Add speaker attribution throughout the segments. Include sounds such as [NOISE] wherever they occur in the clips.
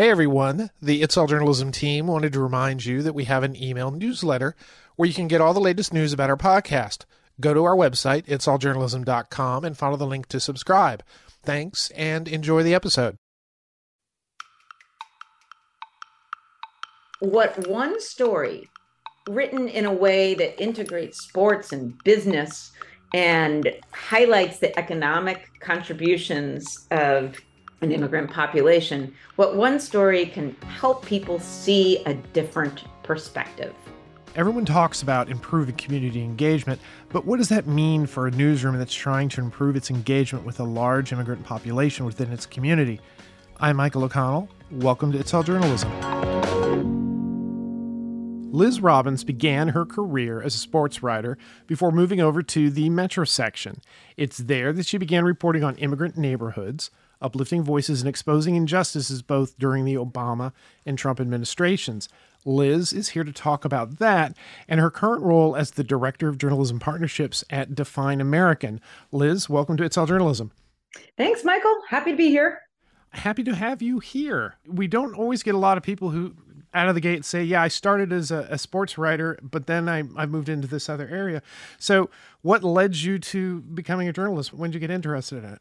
Speaker 1: Hey everyone, the It's All Journalism team wanted to remind you that we have an email newsletter where you can get all the latest news about our podcast. Go to our website, itsalljournalism.com, and follow the link to subscribe. Thanks and enjoy the episode.
Speaker 2: What one story written in a way that integrates sports and business and highlights the economic contributions of an immigrant population, what one story can help people see a different perspective.
Speaker 1: Everyone talks about improving community engagement, but what does that mean for a newsroom that's trying to improve its engagement with a large immigrant population within its community? I'm Michael O'Connell. Welcome to It's All Journalism. Liz Robbins began her career as a sports writer before moving over to the Metro section. It's there that she began reporting on immigrant neighborhoods, uplifting voices and exposing injustices both during the Obama and Trump administrations. Liz is here to talk about that and her current role as the Director of Journalism Partnerships at Define American. Liz, welcome to It's All Journalism.
Speaker 2: Thanks, Michael. Happy to be here.
Speaker 1: Happy to have you here. We don't always get a lot of people who out of the gate say, yeah, I started as a, a, sports writer, but then I, I moved into this other area. So, what led you to becoming a journalist? When did you get interested in it?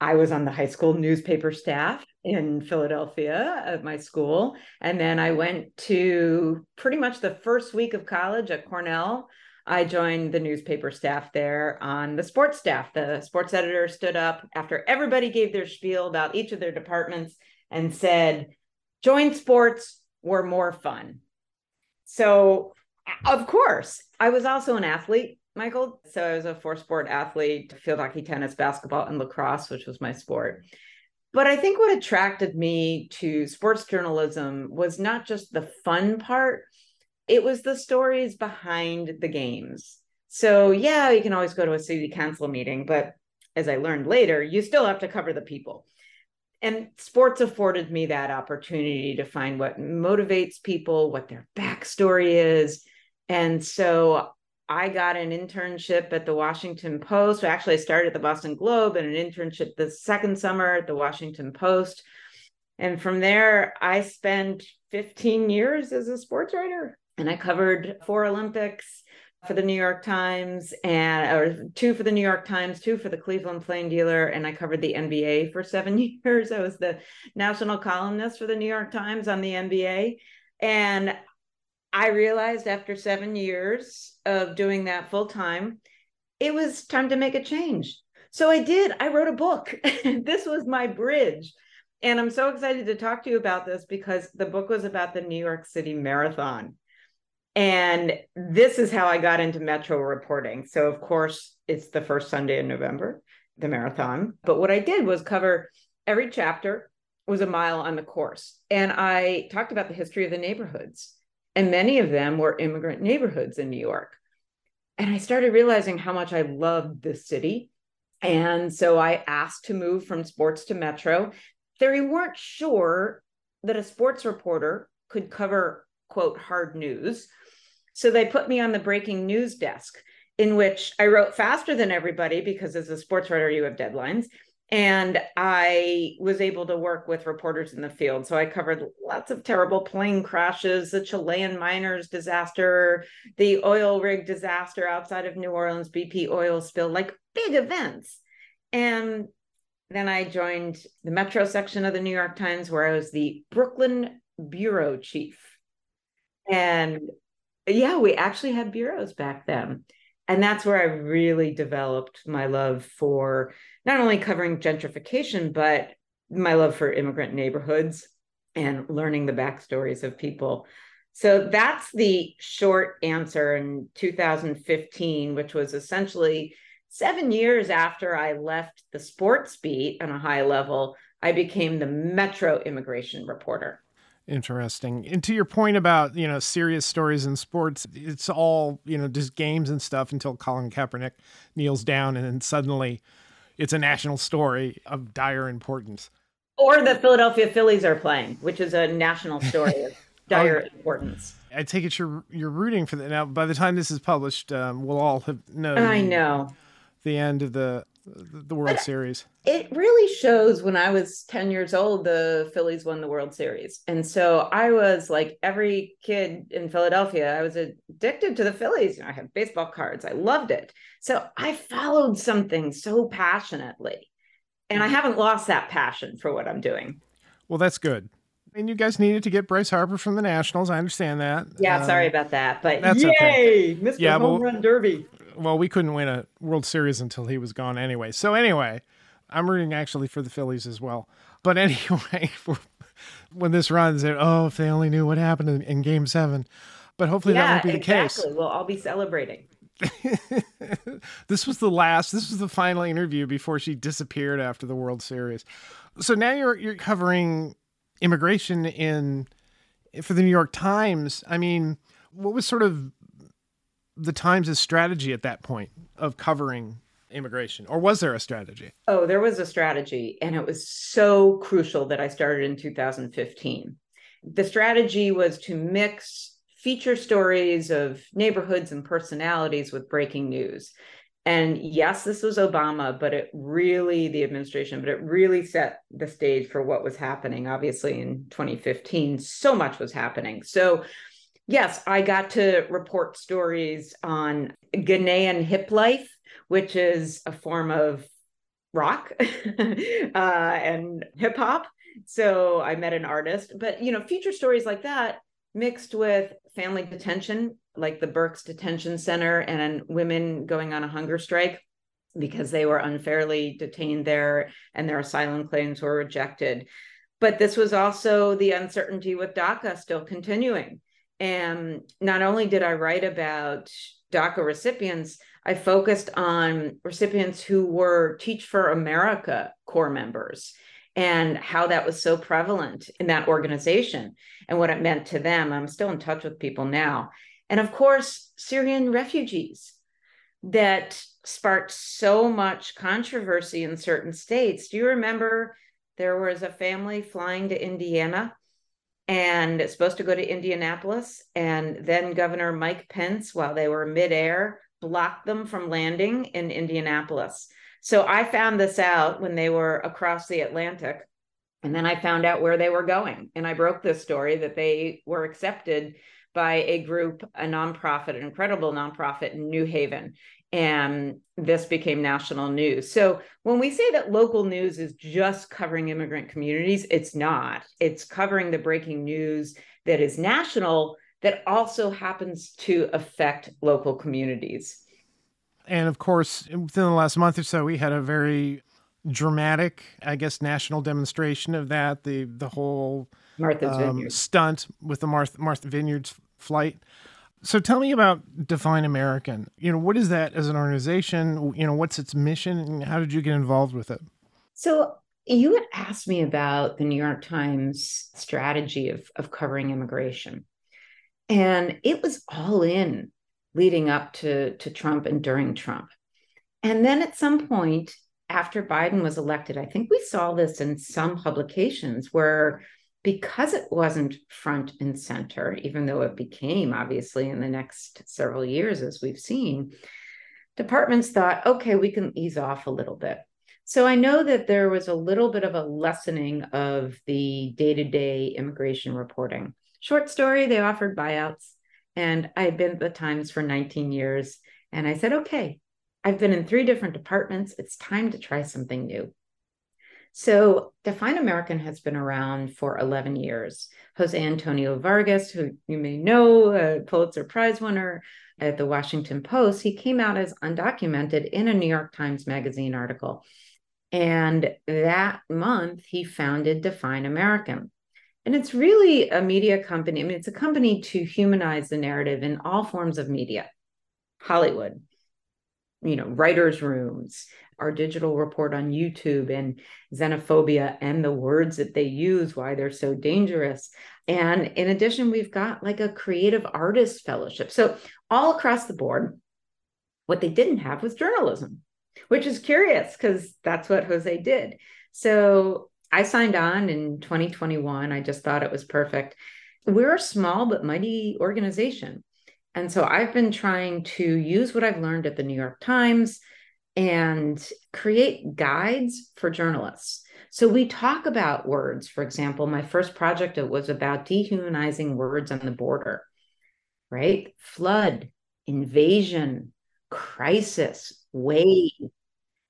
Speaker 2: I was on the high school newspaper staff in Philadelphia at my school. And then I went to pretty much the first week of college at Cornell. I joined the newspaper staff there on the sports staff. The sports editor stood up after everybody gave their spiel about each of their departments and said, Join sports, were more fun. So, of course, I was also an athlete, Michael. So, I was a four sport athlete field hockey, tennis, basketball, and lacrosse, which was my sport. But I think what attracted me to sports journalism was not just the fun part, it was the stories behind the games. So, yeah, you can always go to a city council meeting, but as I learned later, you still have to cover the people and sports afforded me that opportunity to find what motivates people, what their backstory is. And so I got an internship at the Washington Post. Actually, I started at the Boston Globe and an internship the second summer at the Washington Post. And from there, I spent 15 years as a sports writer and I covered four Olympics for the New York Times and or two for the New York Times, two for the Cleveland Plain Dealer, and I covered the NBA for [LAUGHS] seven years. I was the national columnist for the New York Times on the NBA. And I realized after seven years of doing that full time, it was time to make a change. So I did. I wrote a book. [LAUGHS] this was my bridge. And I'm so excited to talk to you about this because the book was about the New York City Marathon. And this is how I got into Metro reporting. So, of course, it's the first Sunday in November, the marathon. But what I did was cover every chapter was a mile on the course. And I talked about the history of the neighborhoods. And many of them were immigrant neighborhoods in New York. And I started realizing how much I loved this city. And so I asked to move from sports to Metro. They weren't sure that a sports reporter could cover, quote, hard news so they put me on the breaking news desk, in which I wrote faster than everybody because as a sports writer, you have deadlines. And I was able to work with reporters in the field. So I covered lots of terrible plane crashes, the Chilean miners disaster, the oil rig disaster outside of New Orleans, BP oil spill, like big events. And then I joined the Metro section of the New York Times, where I was the Brooklyn bureau chief. And yeah, we actually had bureaus back then. And that's where I really developed my love for not only covering gentrification, but my love for immigrant neighborhoods and learning the backstories of people. So that's the short answer in 2015, which was essentially seven years after I left the sports beat on a high level, I became the Metro immigration reporter.
Speaker 1: Interesting. And to your point about, you know, serious stories in sports, it's all, you know, just games and stuff until Colin Kaepernick kneels down and then suddenly it's a national story of dire importance.
Speaker 2: Or the Philadelphia Phillies are playing, which is a national story of [LAUGHS] dire oh, importance.
Speaker 1: I take it you're you're rooting for that. Now, by the time this is published, um, we'll all have known.
Speaker 2: I know
Speaker 1: the end of the the World but Series.
Speaker 2: It really shows when I was 10 years old, the Phillies won the World Series. And so I was like every kid in Philadelphia, I was addicted to the Phillies. I had baseball cards, I loved it. So I followed something so passionately. And I mm-hmm. haven't lost that passion for what I'm doing.
Speaker 1: Well, that's good. And you guys needed to get Bryce Harper from the Nationals. I understand that.
Speaker 2: Yeah, sorry um, about that, but yay, okay. Mr. Yeah, Home well, Run Derby
Speaker 1: well, we couldn't win a World Series until he was gone anyway. So anyway, I'm rooting actually for the Phillies as well. But [LAUGHS] anyway, when this runs, oh, if they only knew what happened in, in Game Seven. But hopefully yeah, that won't be the exactly.
Speaker 2: case. We'll all be celebrating. [LAUGHS]
Speaker 1: this was the last. This was the final interview before she disappeared after the World Series. So now you're you're covering immigration in for the New York Times. I mean, what was sort of the Times' strategy at that point of covering immigration, or was there a strategy?
Speaker 2: Oh, there was a strategy, and it was so crucial that I started in 2015. The strategy was to mix feature stories of neighborhoods and personalities with breaking news. And yes, this was Obama, but it really, the administration, but it really set the stage for what was happening. Obviously, in 2015, so much was happening. So Yes, I got to report stories on Ghanaian hip life, which is a form of rock [LAUGHS] uh, and hip hop. So I met an artist, but you know, feature stories like that mixed with family detention, like the Berks Detention Center, and women going on a hunger strike because they were unfairly detained there and their asylum claims were rejected. But this was also the uncertainty with DACA still continuing. And not only did I write about DACA recipients, I focused on recipients who were Teach for America Corps members and how that was so prevalent in that organization and what it meant to them. I'm still in touch with people now. And of course, Syrian refugees that sparked so much controversy in certain states. Do you remember there was a family flying to Indiana and it's supposed to go to Indianapolis. And then Governor Mike Pence, while they were midair, blocked them from landing in Indianapolis. So I found this out when they were across the Atlantic. And then I found out where they were going. And I broke this story that they were accepted by a group, a nonprofit, an incredible nonprofit in New Haven and this became national news. So when we say that local news is just covering immigrant communities, it's not. It's covering the breaking news that is national that also happens to affect local communities.
Speaker 1: And of course, within the last month or so, we had a very dramatic, I guess, national demonstration of that. The the whole
Speaker 2: Martha's um,
Speaker 1: stunt with the Martha, Martha Vineyards flight. So tell me about Define American. You know, what is that as an organization? You know, what's its mission and how did you get involved with it?
Speaker 2: So you had asked me about the New York Times strategy of, of covering immigration. And it was all in leading up to, to Trump and during Trump. And then at some point after Biden was elected, I think we saw this in some publications where because it wasn't front and center, even though it became obviously in the next several years, as we've seen, departments thought, okay, we can ease off a little bit. So I know that there was a little bit of a lessening of the day to day immigration reporting. Short story, they offered buyouts. And I've been at the Times for 19 years. And I said, okay, I've been in three different departments. It's time to try something new. So, Define American has been around for 11 years. Jose Antonio Vargas, who you may know, a Pulitzer Prize winner at the Washington Post, he came out as undocumented in a New York Times Magazine article. And that month, he founded Define American. And it's really a media company. I mean, it's a company to humanize the narrative in all forms of media Hollywood, you know, writers' rooms, our digital report on YouTube and xenophobia and the words that they use, why they're so dangerous. And in addition, we've got like a creative artist fellowship. So, all across the board, what they didn't have was journalism, which is curious because that's what Jose did. So, I signed on in 2021. I just thought it was perfect. We're a small but mighty organization. And so I've been trying to use what I've learned at the New York Times and create guides for journalists. So we talk about words. For example, my first project it was about dehumanizing words on the border, right? Flood, invasion, crisis, wave.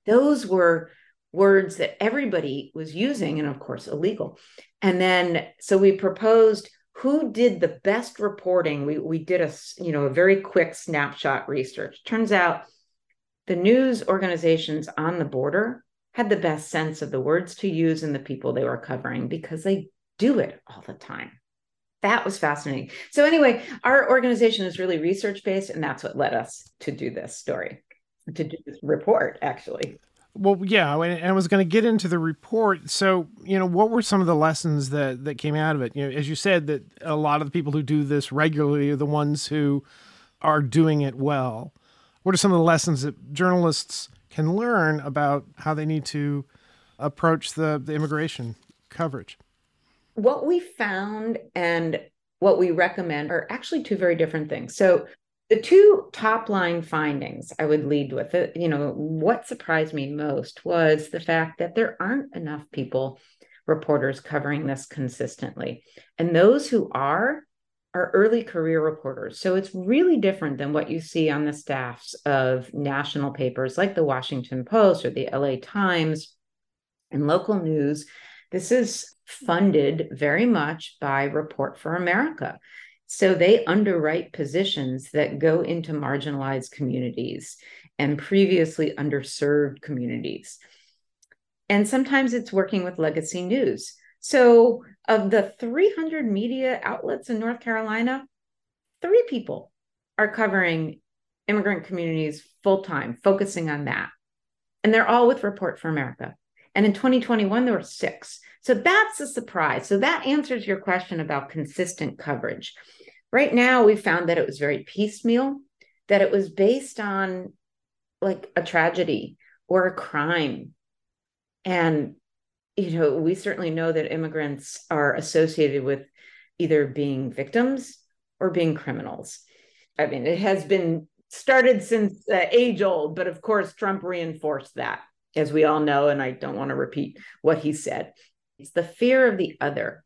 Speaker 2: Those were words that everybody was using and of course illegal. And then so we proposed who did the best reporting. We we did a you know a very quick snapshot research. Turns out the news organizations on the border had the best sense of the words to use and the people they were covering because they do it all the time. That was fascinating. So, anyway, our organization is really research based, and that's what led us to do this story, to do this report, actually.
Speaker 1: Well, yeah, and I was going to get into the report. So, you know, what were some of the lessons that that came out of it? You know, as you said, that a lot of the people who do this regularly are the ones who are doing it well. What are some of the lessons that journalists can learn about how they need to approach the, the immigration coverage.
Speaker 2: What we found and what we recommend are actually two very different things. So, the two top line findings I would lead with it, you know, what surprised me most was the fact that there aren't enough people, reporters covering this consistently. And those who are, are early career reporters. So it's really different than what you see on the staffs of national papers like the Washington Post or the LA Times and local news. This is funded very much by Report for America. So they underwrite positions that go into marginalized communities and previously underserved communities. And sometimes it's working with legacy news. So, of the 300 media outlets in North Carolina, three people are covering immigrant communities full time, focusing on that. And they're all with Report for America. And in 2021, there were six. So that's a surprise. So that answers your question about consistent coverage. Right now, we found that it was very piecemeal, that it was based on like a tragedy or a crime. And you know, we certainly know that immigrants are associated with either being victims or being criminals. I mean, it has been started since uh, age old, but of course, Trump reinforced that, as we all know. And I don't want to repeat what he said. It's the fear of the other.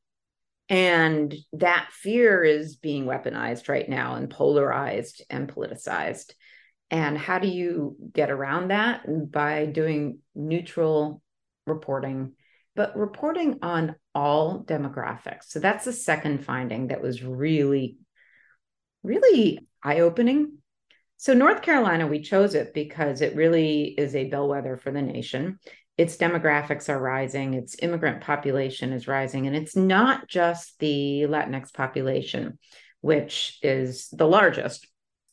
Speaker 2: And that fear is being weaponized right now and polarized and politicized. And how do you get around that? By doing neutral reporting but reporting on all demographics. So that's the second finding that was really, really eye opening. So, North Carolina, we chose it because it really is a bellwether for the nation. Its demographics are rising, its immigrant population is rising, and it's not just the Latinx population, which is the largest.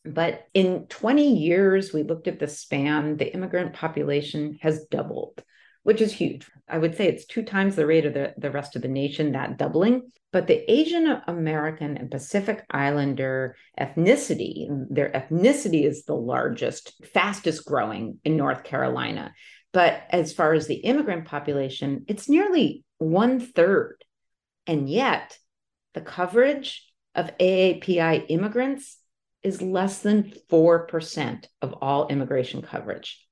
Speaker 2: But in 20 years, we looked at the span, the immigrant population has doubled which is huge. I would say it's two times the rate of the, the rest of the nation, that doubling. But the Asian American and Pacific Islander ethnicity, their ethnicity is the largest, fastest growing in North Carolina. But as far as the immigrant population, it's nearly one third. And yet, the coverage of AAPI immigrants is less than 4% of all immigration coverage.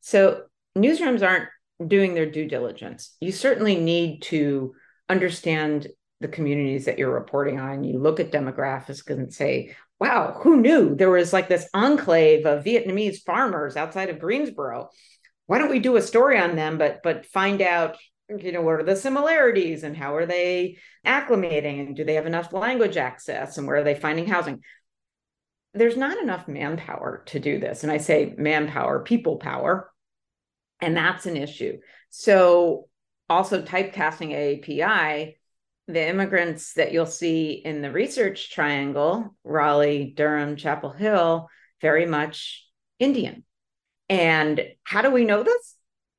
Speaker 2: So, newsrooms aren't doing their due diligence. You certainly need to understand the communities that you're reporting on. You look at demographics and say, wow, who knew there was like this enclave of Vietnamese farmers outside of Greensboro? Why don't we do a story on them, but but find out, you know, what are the similarities and how are they acclimating and do they have enough language access and where are they finding housing? There's not enough manpower to do this. And I say manpower, people power, and that's an issue. So, also typecasting AAPI, the immigrants that you'll see in the research triangle, Raleigh, Durham, Chapel Hill, very much Indian. And how do we know this?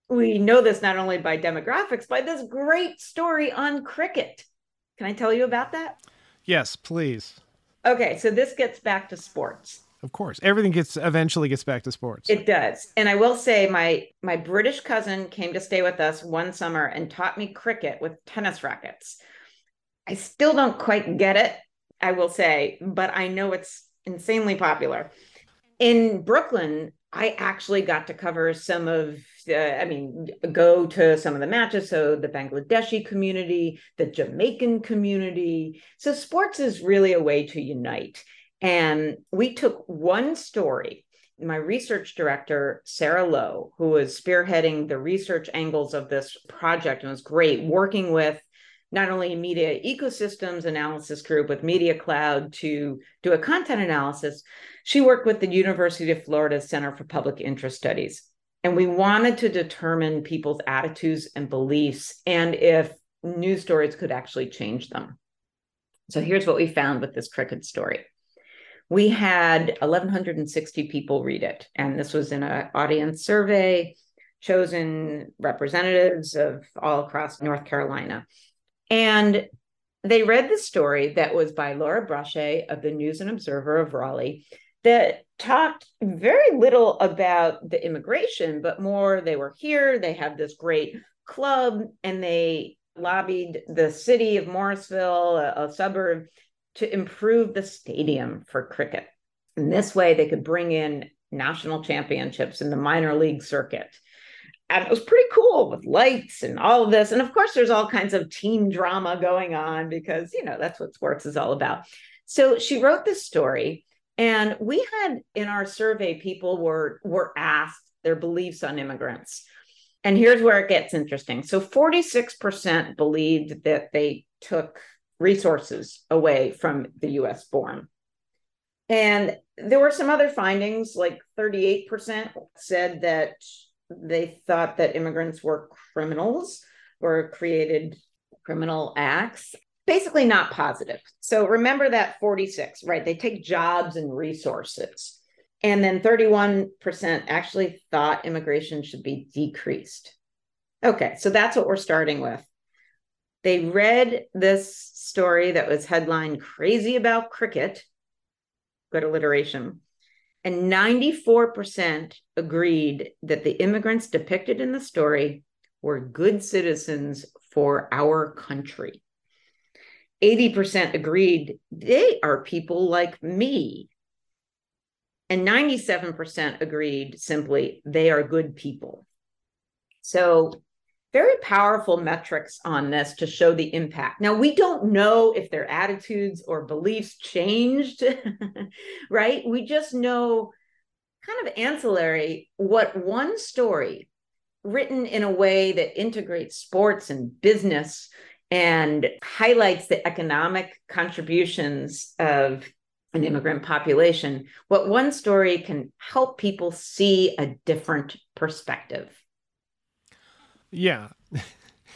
Speaker 2: We know this not only by demographics, by this great story on cricket. Can I tell you about that?
Speaker 1: Yes, please.
Speaker 2: Okay, so this gets back to sports.
Speaker 1: Of course, everything gets eventually gets back to sports.
Speaker 2: It does, and I will say my my British cousin came to stay with us one summer and taught me cricket with tennis rackets. I still don't quite get it, I will say, but I know it's insanely popular. In Brooklyn, I actually got to cover some of, uh, I mean, go to some of the matches. So the Bangladeshi community, the Jamaican community. So sports is really a way to unite. And we took one story. My research director, Sarah Lowe, who was spearheading the research angles of this project and was great working with not only media ecosystems analysis group with Media Cloud to do a content analysis, she worked with the University of Florida Center for Public Interest Studies. And we wanted to determine people's attitudes and beliefs and if news stories could actually change them. So here's what we found with this cricket story. We had 1,160 people read it, and this was in an audience survey, chosen representatives of all across North Carolina. And they read the story that was by Laura Brashay of the News and Observer of Raleigh that talked very little about the immigration, but more they were here, they have this great club, and they lobbied the city of Morrisville, a, a suburb, to improve the stadium for cricket. And this way they could bring in national championships in the minor league circuit and it was pretty cool with lights and all of this. And of course, there's all kinds of team drama going on because, you know, that's what sports is all about. So she wrote this story. And we had in our survey, people were were asked their beliefs on immigrants. And here's where it gets interesting. So 46% believed that they took resources away from the US born. And there were some other findings, like 38% said that they thought that immigrants were criminals or created criminal acts. Basically not positive. So remember that 46 right? They take jobs and resources. And then 31% actually thought immigration should be decreased. Okay so that's what we're starting with they read this story that was headlined crazy about cricket good alliteration and 94% agreed that the immigrants depicted in the story were good citizens for our country. 80% agreed they are people like me. And 97% agreed simply they are good people. So very powerful metrics on this to show the impact. Now, we don't know if their attitudes or beliefs changed, [LAUGHS] right? We just know kind of ancillary what one story written in a way that integrates sports and business and highlights the economic contributions of an immigrant population, what one story can help people see a different perspective.
Speaker 1: Yeah.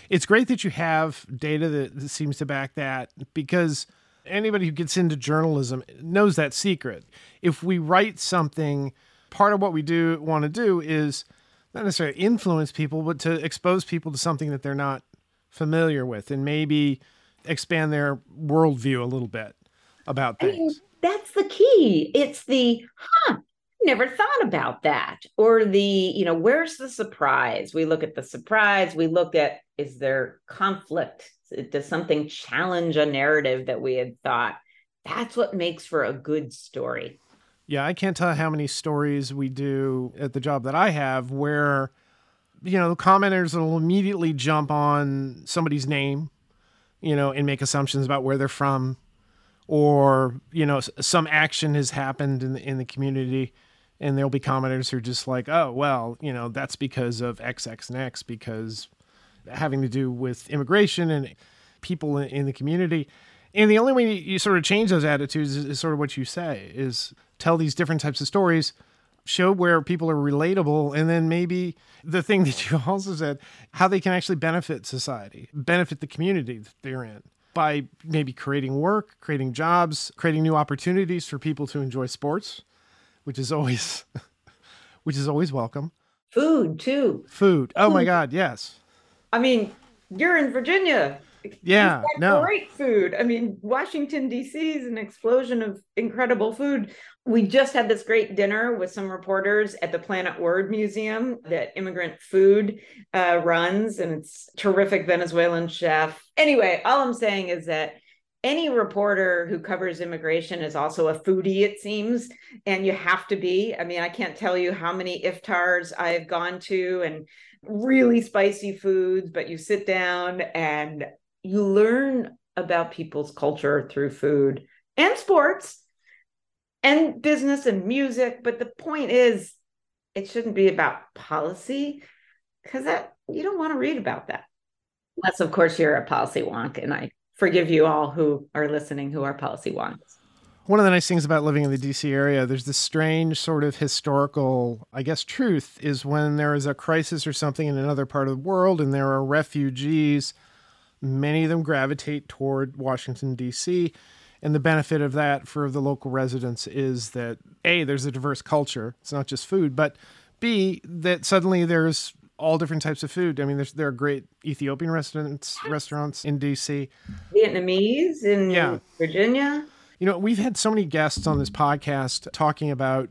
Speaker 1: It's great that you have data that, seems to back that because anybody who gets into journalism knows that secret. If we write something, part of what we do want to do is not necessarily influence people, but to expose people to something that they're not familiar with and maybe expand their worldview a little bit about things. I mean,
Speaker 2: that's the key. It's the, huh, never thought about that. Or the you know where's the surprise? We look at the surprise. We look at is there conflict? Does something challenge a narrative that we had thought? That's what makes for a good story.
Speaker 1: Yeah i can't tell how many stories we do at the job that i have where you know the commenters will immediately jump on somebody's name you know and make assumptions about where they're from or you know some action has happened in the, in the community and there'll be commenters who are just like, oh, well, you know, that's because of X, X, and X, because having to do with immigration and people in, the community. And the only way you sort of change those attitudes is, is, sort of what you say is tell these different types of stories, show where people are relatable, and then maybe the thing [LAUGHS] that you also said, how they can actually benefit society, benefit the community that they're in by maybe creating work, creating jobs, creating new opportunities for people to enjoy sports which is always [LAUGHS] which is always welcome.
Speaker 2: Food too.
Speaker 1: Food. Oh Food. my God, yes.
Speaker 2: I mean, you're in Virginia.
Speaker 1: Yeah, no.
Speaker 2: Great food. I mean, Washington D.C. is an explosion of incredible food. We just had this great dinner with some reporters at the Planet Word Museum that Immigrant Food uh, runs, and it's terrific Venezuelan chef. Anyway, all I'm saying is that any reporter who covers immigration is also a foodie, it seems, and you have to be. I mean, I can't tell you how many iftars I've gone to and really spicy foods, but you sit down and you learn about people's culture through food and sports and business and music. But the point is, it shouldn't be about policy because that you don't want to read about that. Unless, of course, you're a policy wonk, and I forgive you all who are listening who are policy wants.
Speaker 1: One of the nice things about living in the DC area, there's this strange sort of historical, I guess, truth is when there is a crisis or something in another part of the world and there are refugees, many of them gravitate toward Washington, D.C. And the benefit of that for the local residents is that A, there's a diverse culture. It's not just food, but B, that suddenly there's all different types of food. I mean, there's there are great Ethiopian restaurants restaurants in DC,
Speaker 2: Vietnamese in yeah. Virginia.
Speaker 1: You know, we've had so many guests on this podcast talking about,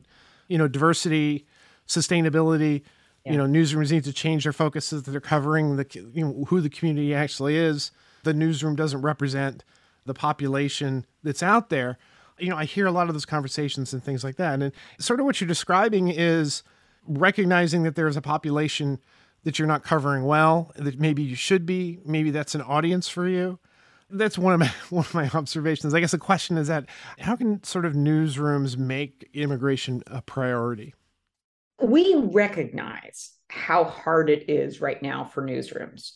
Speaker 1: you know, diversity, sustainability. Yeah. You know, newsrooms need to change their focuses. That they're covering the you know who the community actually is. The newsroom doesn't represent the population that's out there. You know, I hear a lot of those conversations and things like that. And sort of what you're describing is recognizing that there's a population that you're not covering well, that maybe you should be, maybe that's an audience for you. That's one of my [LAUGHS] one of my observations. I guess the question is that how can sort of newsrooms make immigration a priority?
Speaker 2: We recognize how hard it is right now for newsrooms.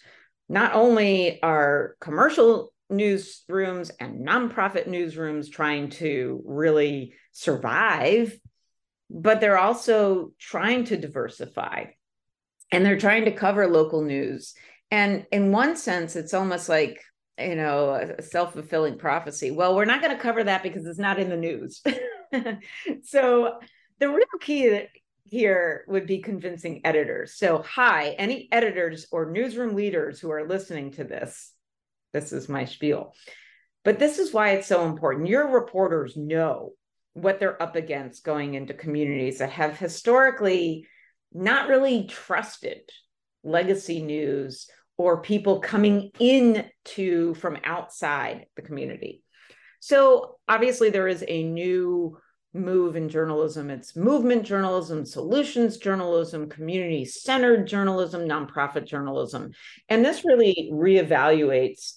Speaker 2: Not only are commercial newsrooms and nonprofit newsrooms trying to really survive, but they're also trying to diversify and they're trying to cover local news. And in one sense, it's almost like, you know, a self fulfilling prophecy. Well, we're not going to cover that because it's not in the news. [LAUGHS] so the real key here would be convincing editors. So, hi, any editors or newsroom leaders who are listening to this, this is my spiel. But this is why it's so important. Your reporters know what they're up against going into communities that have historically not really trusted legacy news or people coming in to from outside the community. So obviously there is a new move in journalism. It's movement journalism, solutions journalism, community centered journalism, nonprofit journalism. And this really reevaluates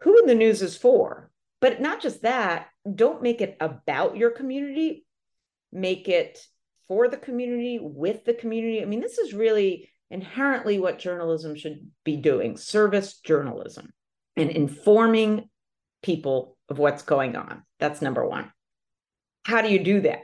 Speaker 2: who the news is for. But not just that, don't make it about your community, make it for the community, with the community. I mean, this is really inherently what journalism should be doing service journalism and informing people of what's going on. That's number one. How do you do that?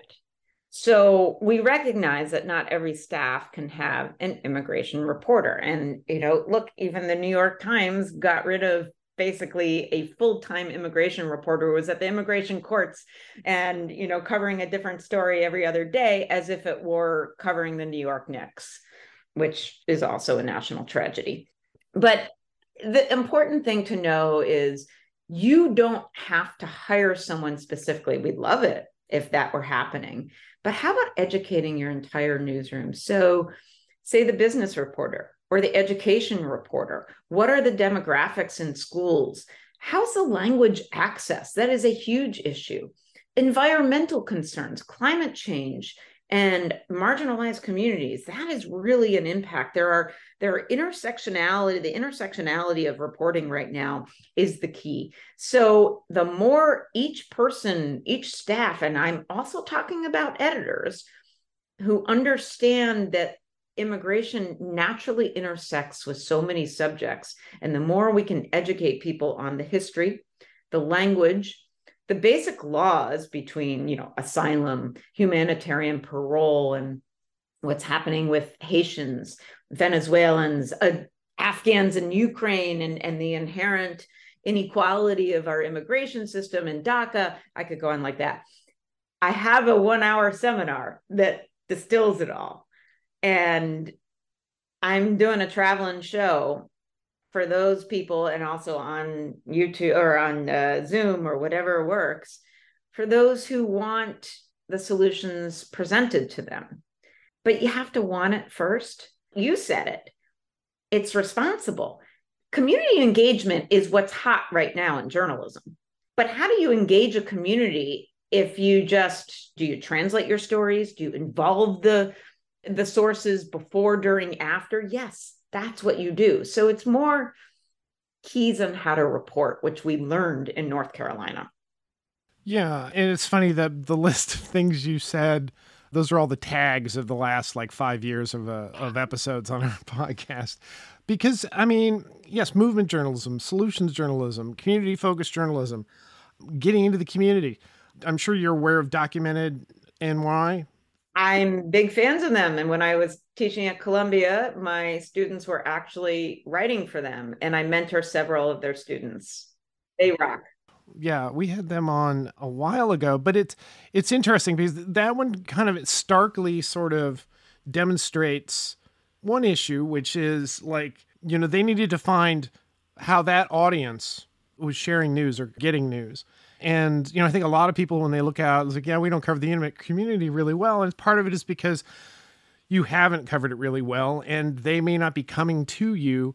Speaker 2: So we recognize that not every staff can have an immigration reporter. And, you know, look, even the New York Times got rid of basically a full-time immigration reporter was at the immigration courts and you know covering a different story every other day as if it were covering the New York Knicks which is also a national tragedy. But the important thing to know is you don't have to hire someone specifically. We'd love it if that were happening. But how about educating your entire newsroom? So say the business reporter or the education reporter? What are the demographics in schools? How's the language access? That is a huge issue. Environmental concerns, climate change, and marginalized communities that is really an impact there are there are intersectionality the intersectionality of reporting right now is the key so the more each person each staff and i'm also talking about editors who understand that immigration naturally intersects with so many subjects. And the more we can educate people on the history, the language, the basic laws between, you know, asylum, humanitarian parole, and what's happening with Haitians, Venezuelans, uh, Afghans in Ukraine, and, and the inherent inequality of our immigration system in DACA. I could go on like that. I have a one hour seminar that distills it all and I'm doing a traveling show for those people and also on YouTube or on uh, Zoom or whatever works for those who want the solutions presented to them. But you have to want it first. You said it. It's responsible. Community engagement is what's hot right now in journalism. But how do you engage a community if you just do you translate your stories? Do you involve the the sources before, during, after? Yes, that's what you do. So it's more keys on how to report, which we learned in North Carolina.
Speaker 1: Yeah, and it's funny that the list of things you said, those are all the tags of the last like five years of uh, of episodes on our [LAUGHS] podcast. Because I mean, yes, movement journalism, solutions journalism, community focused journalism, getting into the community. I'm sure you're aware of Documented NY.
Speaker 2: I'm big fans of them. And when I was teaching at Columbia, my students were actually writing for them, and I mentor several of their students. They rock.
Speaker 1: Yeah, we had them on a while ago, but it's it's interesting because that one kind of starkly sort of demonstrates one issue, which is like you know they needed to find how that audience was sharing news or getting news. And, you know, I think a lot of people, when they look out, it's like, yeah, we don't cover the intimate community really well. And part of it is because you haven't covered it really well, and they may not be coming to you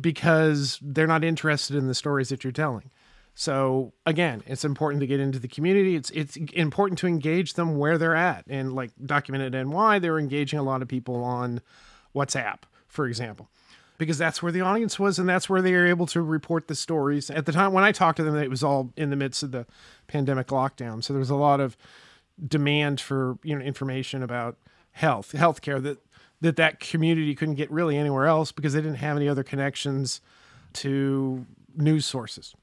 Speaker 1: because they're not interested in the stories that you're telling. So again, it's important to get into the community. It's it's important to engage them where they're at. And like documented NY, they're engaging a lot of people on WhatsApp, for example because that's where the audience was and that's where they were able to report the stories. At the time when I talked to them, it was all in the midst of the pandemic lockdown. So there was a lot of demand for, you know, information about health, healthcare that that that community couldn't get really anywhere else because they didn't have any other connections to news sources.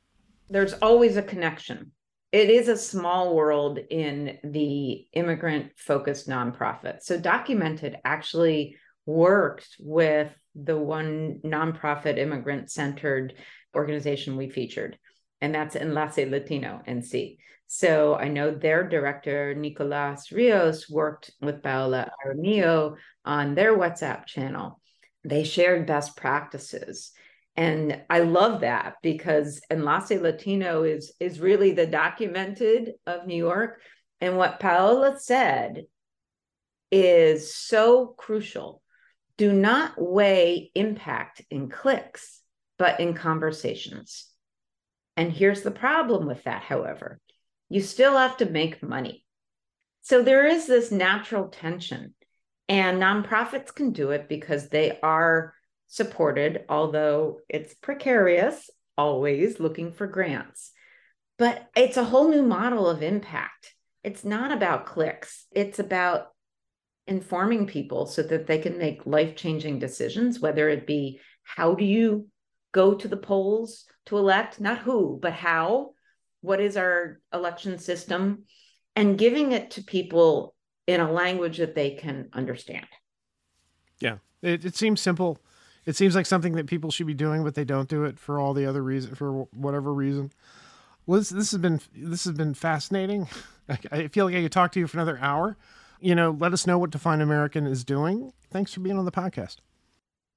Speaker 2: There's always a connection. It is a small world in the immigrant focused nonprofit. So documented actually worked with the one nonprofit immigrant centered organization we featured, and that's Enlace Latino NC. So I know their director, Nicolas Rios, worked with Paola Jaramillo on their WhatsApp channel. They shared best practices. And I love that because Enlace Latino is, is really the documented of New York. And what Paola said is so crucial do not weigh impact in clicks, but in conversations. And here's the problem with that, however you still have to make money. So there is this natural tension, and nonprofits can do it because they are supported, although it's precarious, always looking for grants. But it's a whole new model of impact. It's not about clicks, it's about informing people so that they can make life changing decisions, whether it be how do you go to the polls to elect, not who, but how, what is our election system, and giving it to people in a language that they can understand.
Speaker 1: Yeah, it, it seems simple. It seems like something that people should be doing, but they don't do it for all the other reason, for whatever reason. Well, this, this has been this has been fascinating. [LAUGHS] I feel like I could talk to you for another hour you know, let us know what Define American is doing. Thanks for being on the podcast.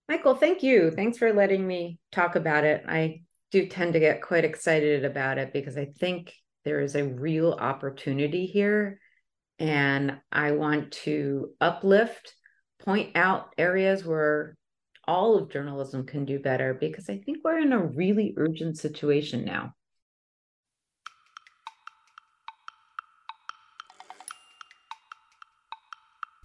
Speaker 2: Michael, thank you. Thanks for letting me talk about it. I do tend to get quite excited about it because I think there is a real opportunity here. And I want to uplift, point out areas where all of journalism can do better because I think we're in a really urgent situation now.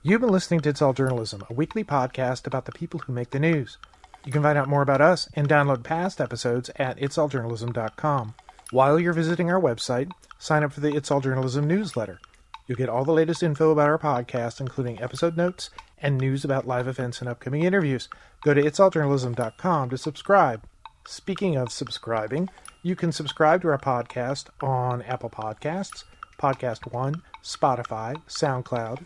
Speaker 1: You've been listening to It's All Journalism, a weekly podcast about the people who make the news. You can find out more about us and download past episodes at itsalljournalism.com. While you're visiting our website, sign up for the It's All Journalism newsletter. You'll get all the latest info about our podcast, including episode notes and news about live events and upcoming interviews. Go to itsalljournalism.com to subscribe. Speaking of subscribing, you can subscribe to our podcast on Apple Podcasts, Podcast One, Spotify, SoundCloud,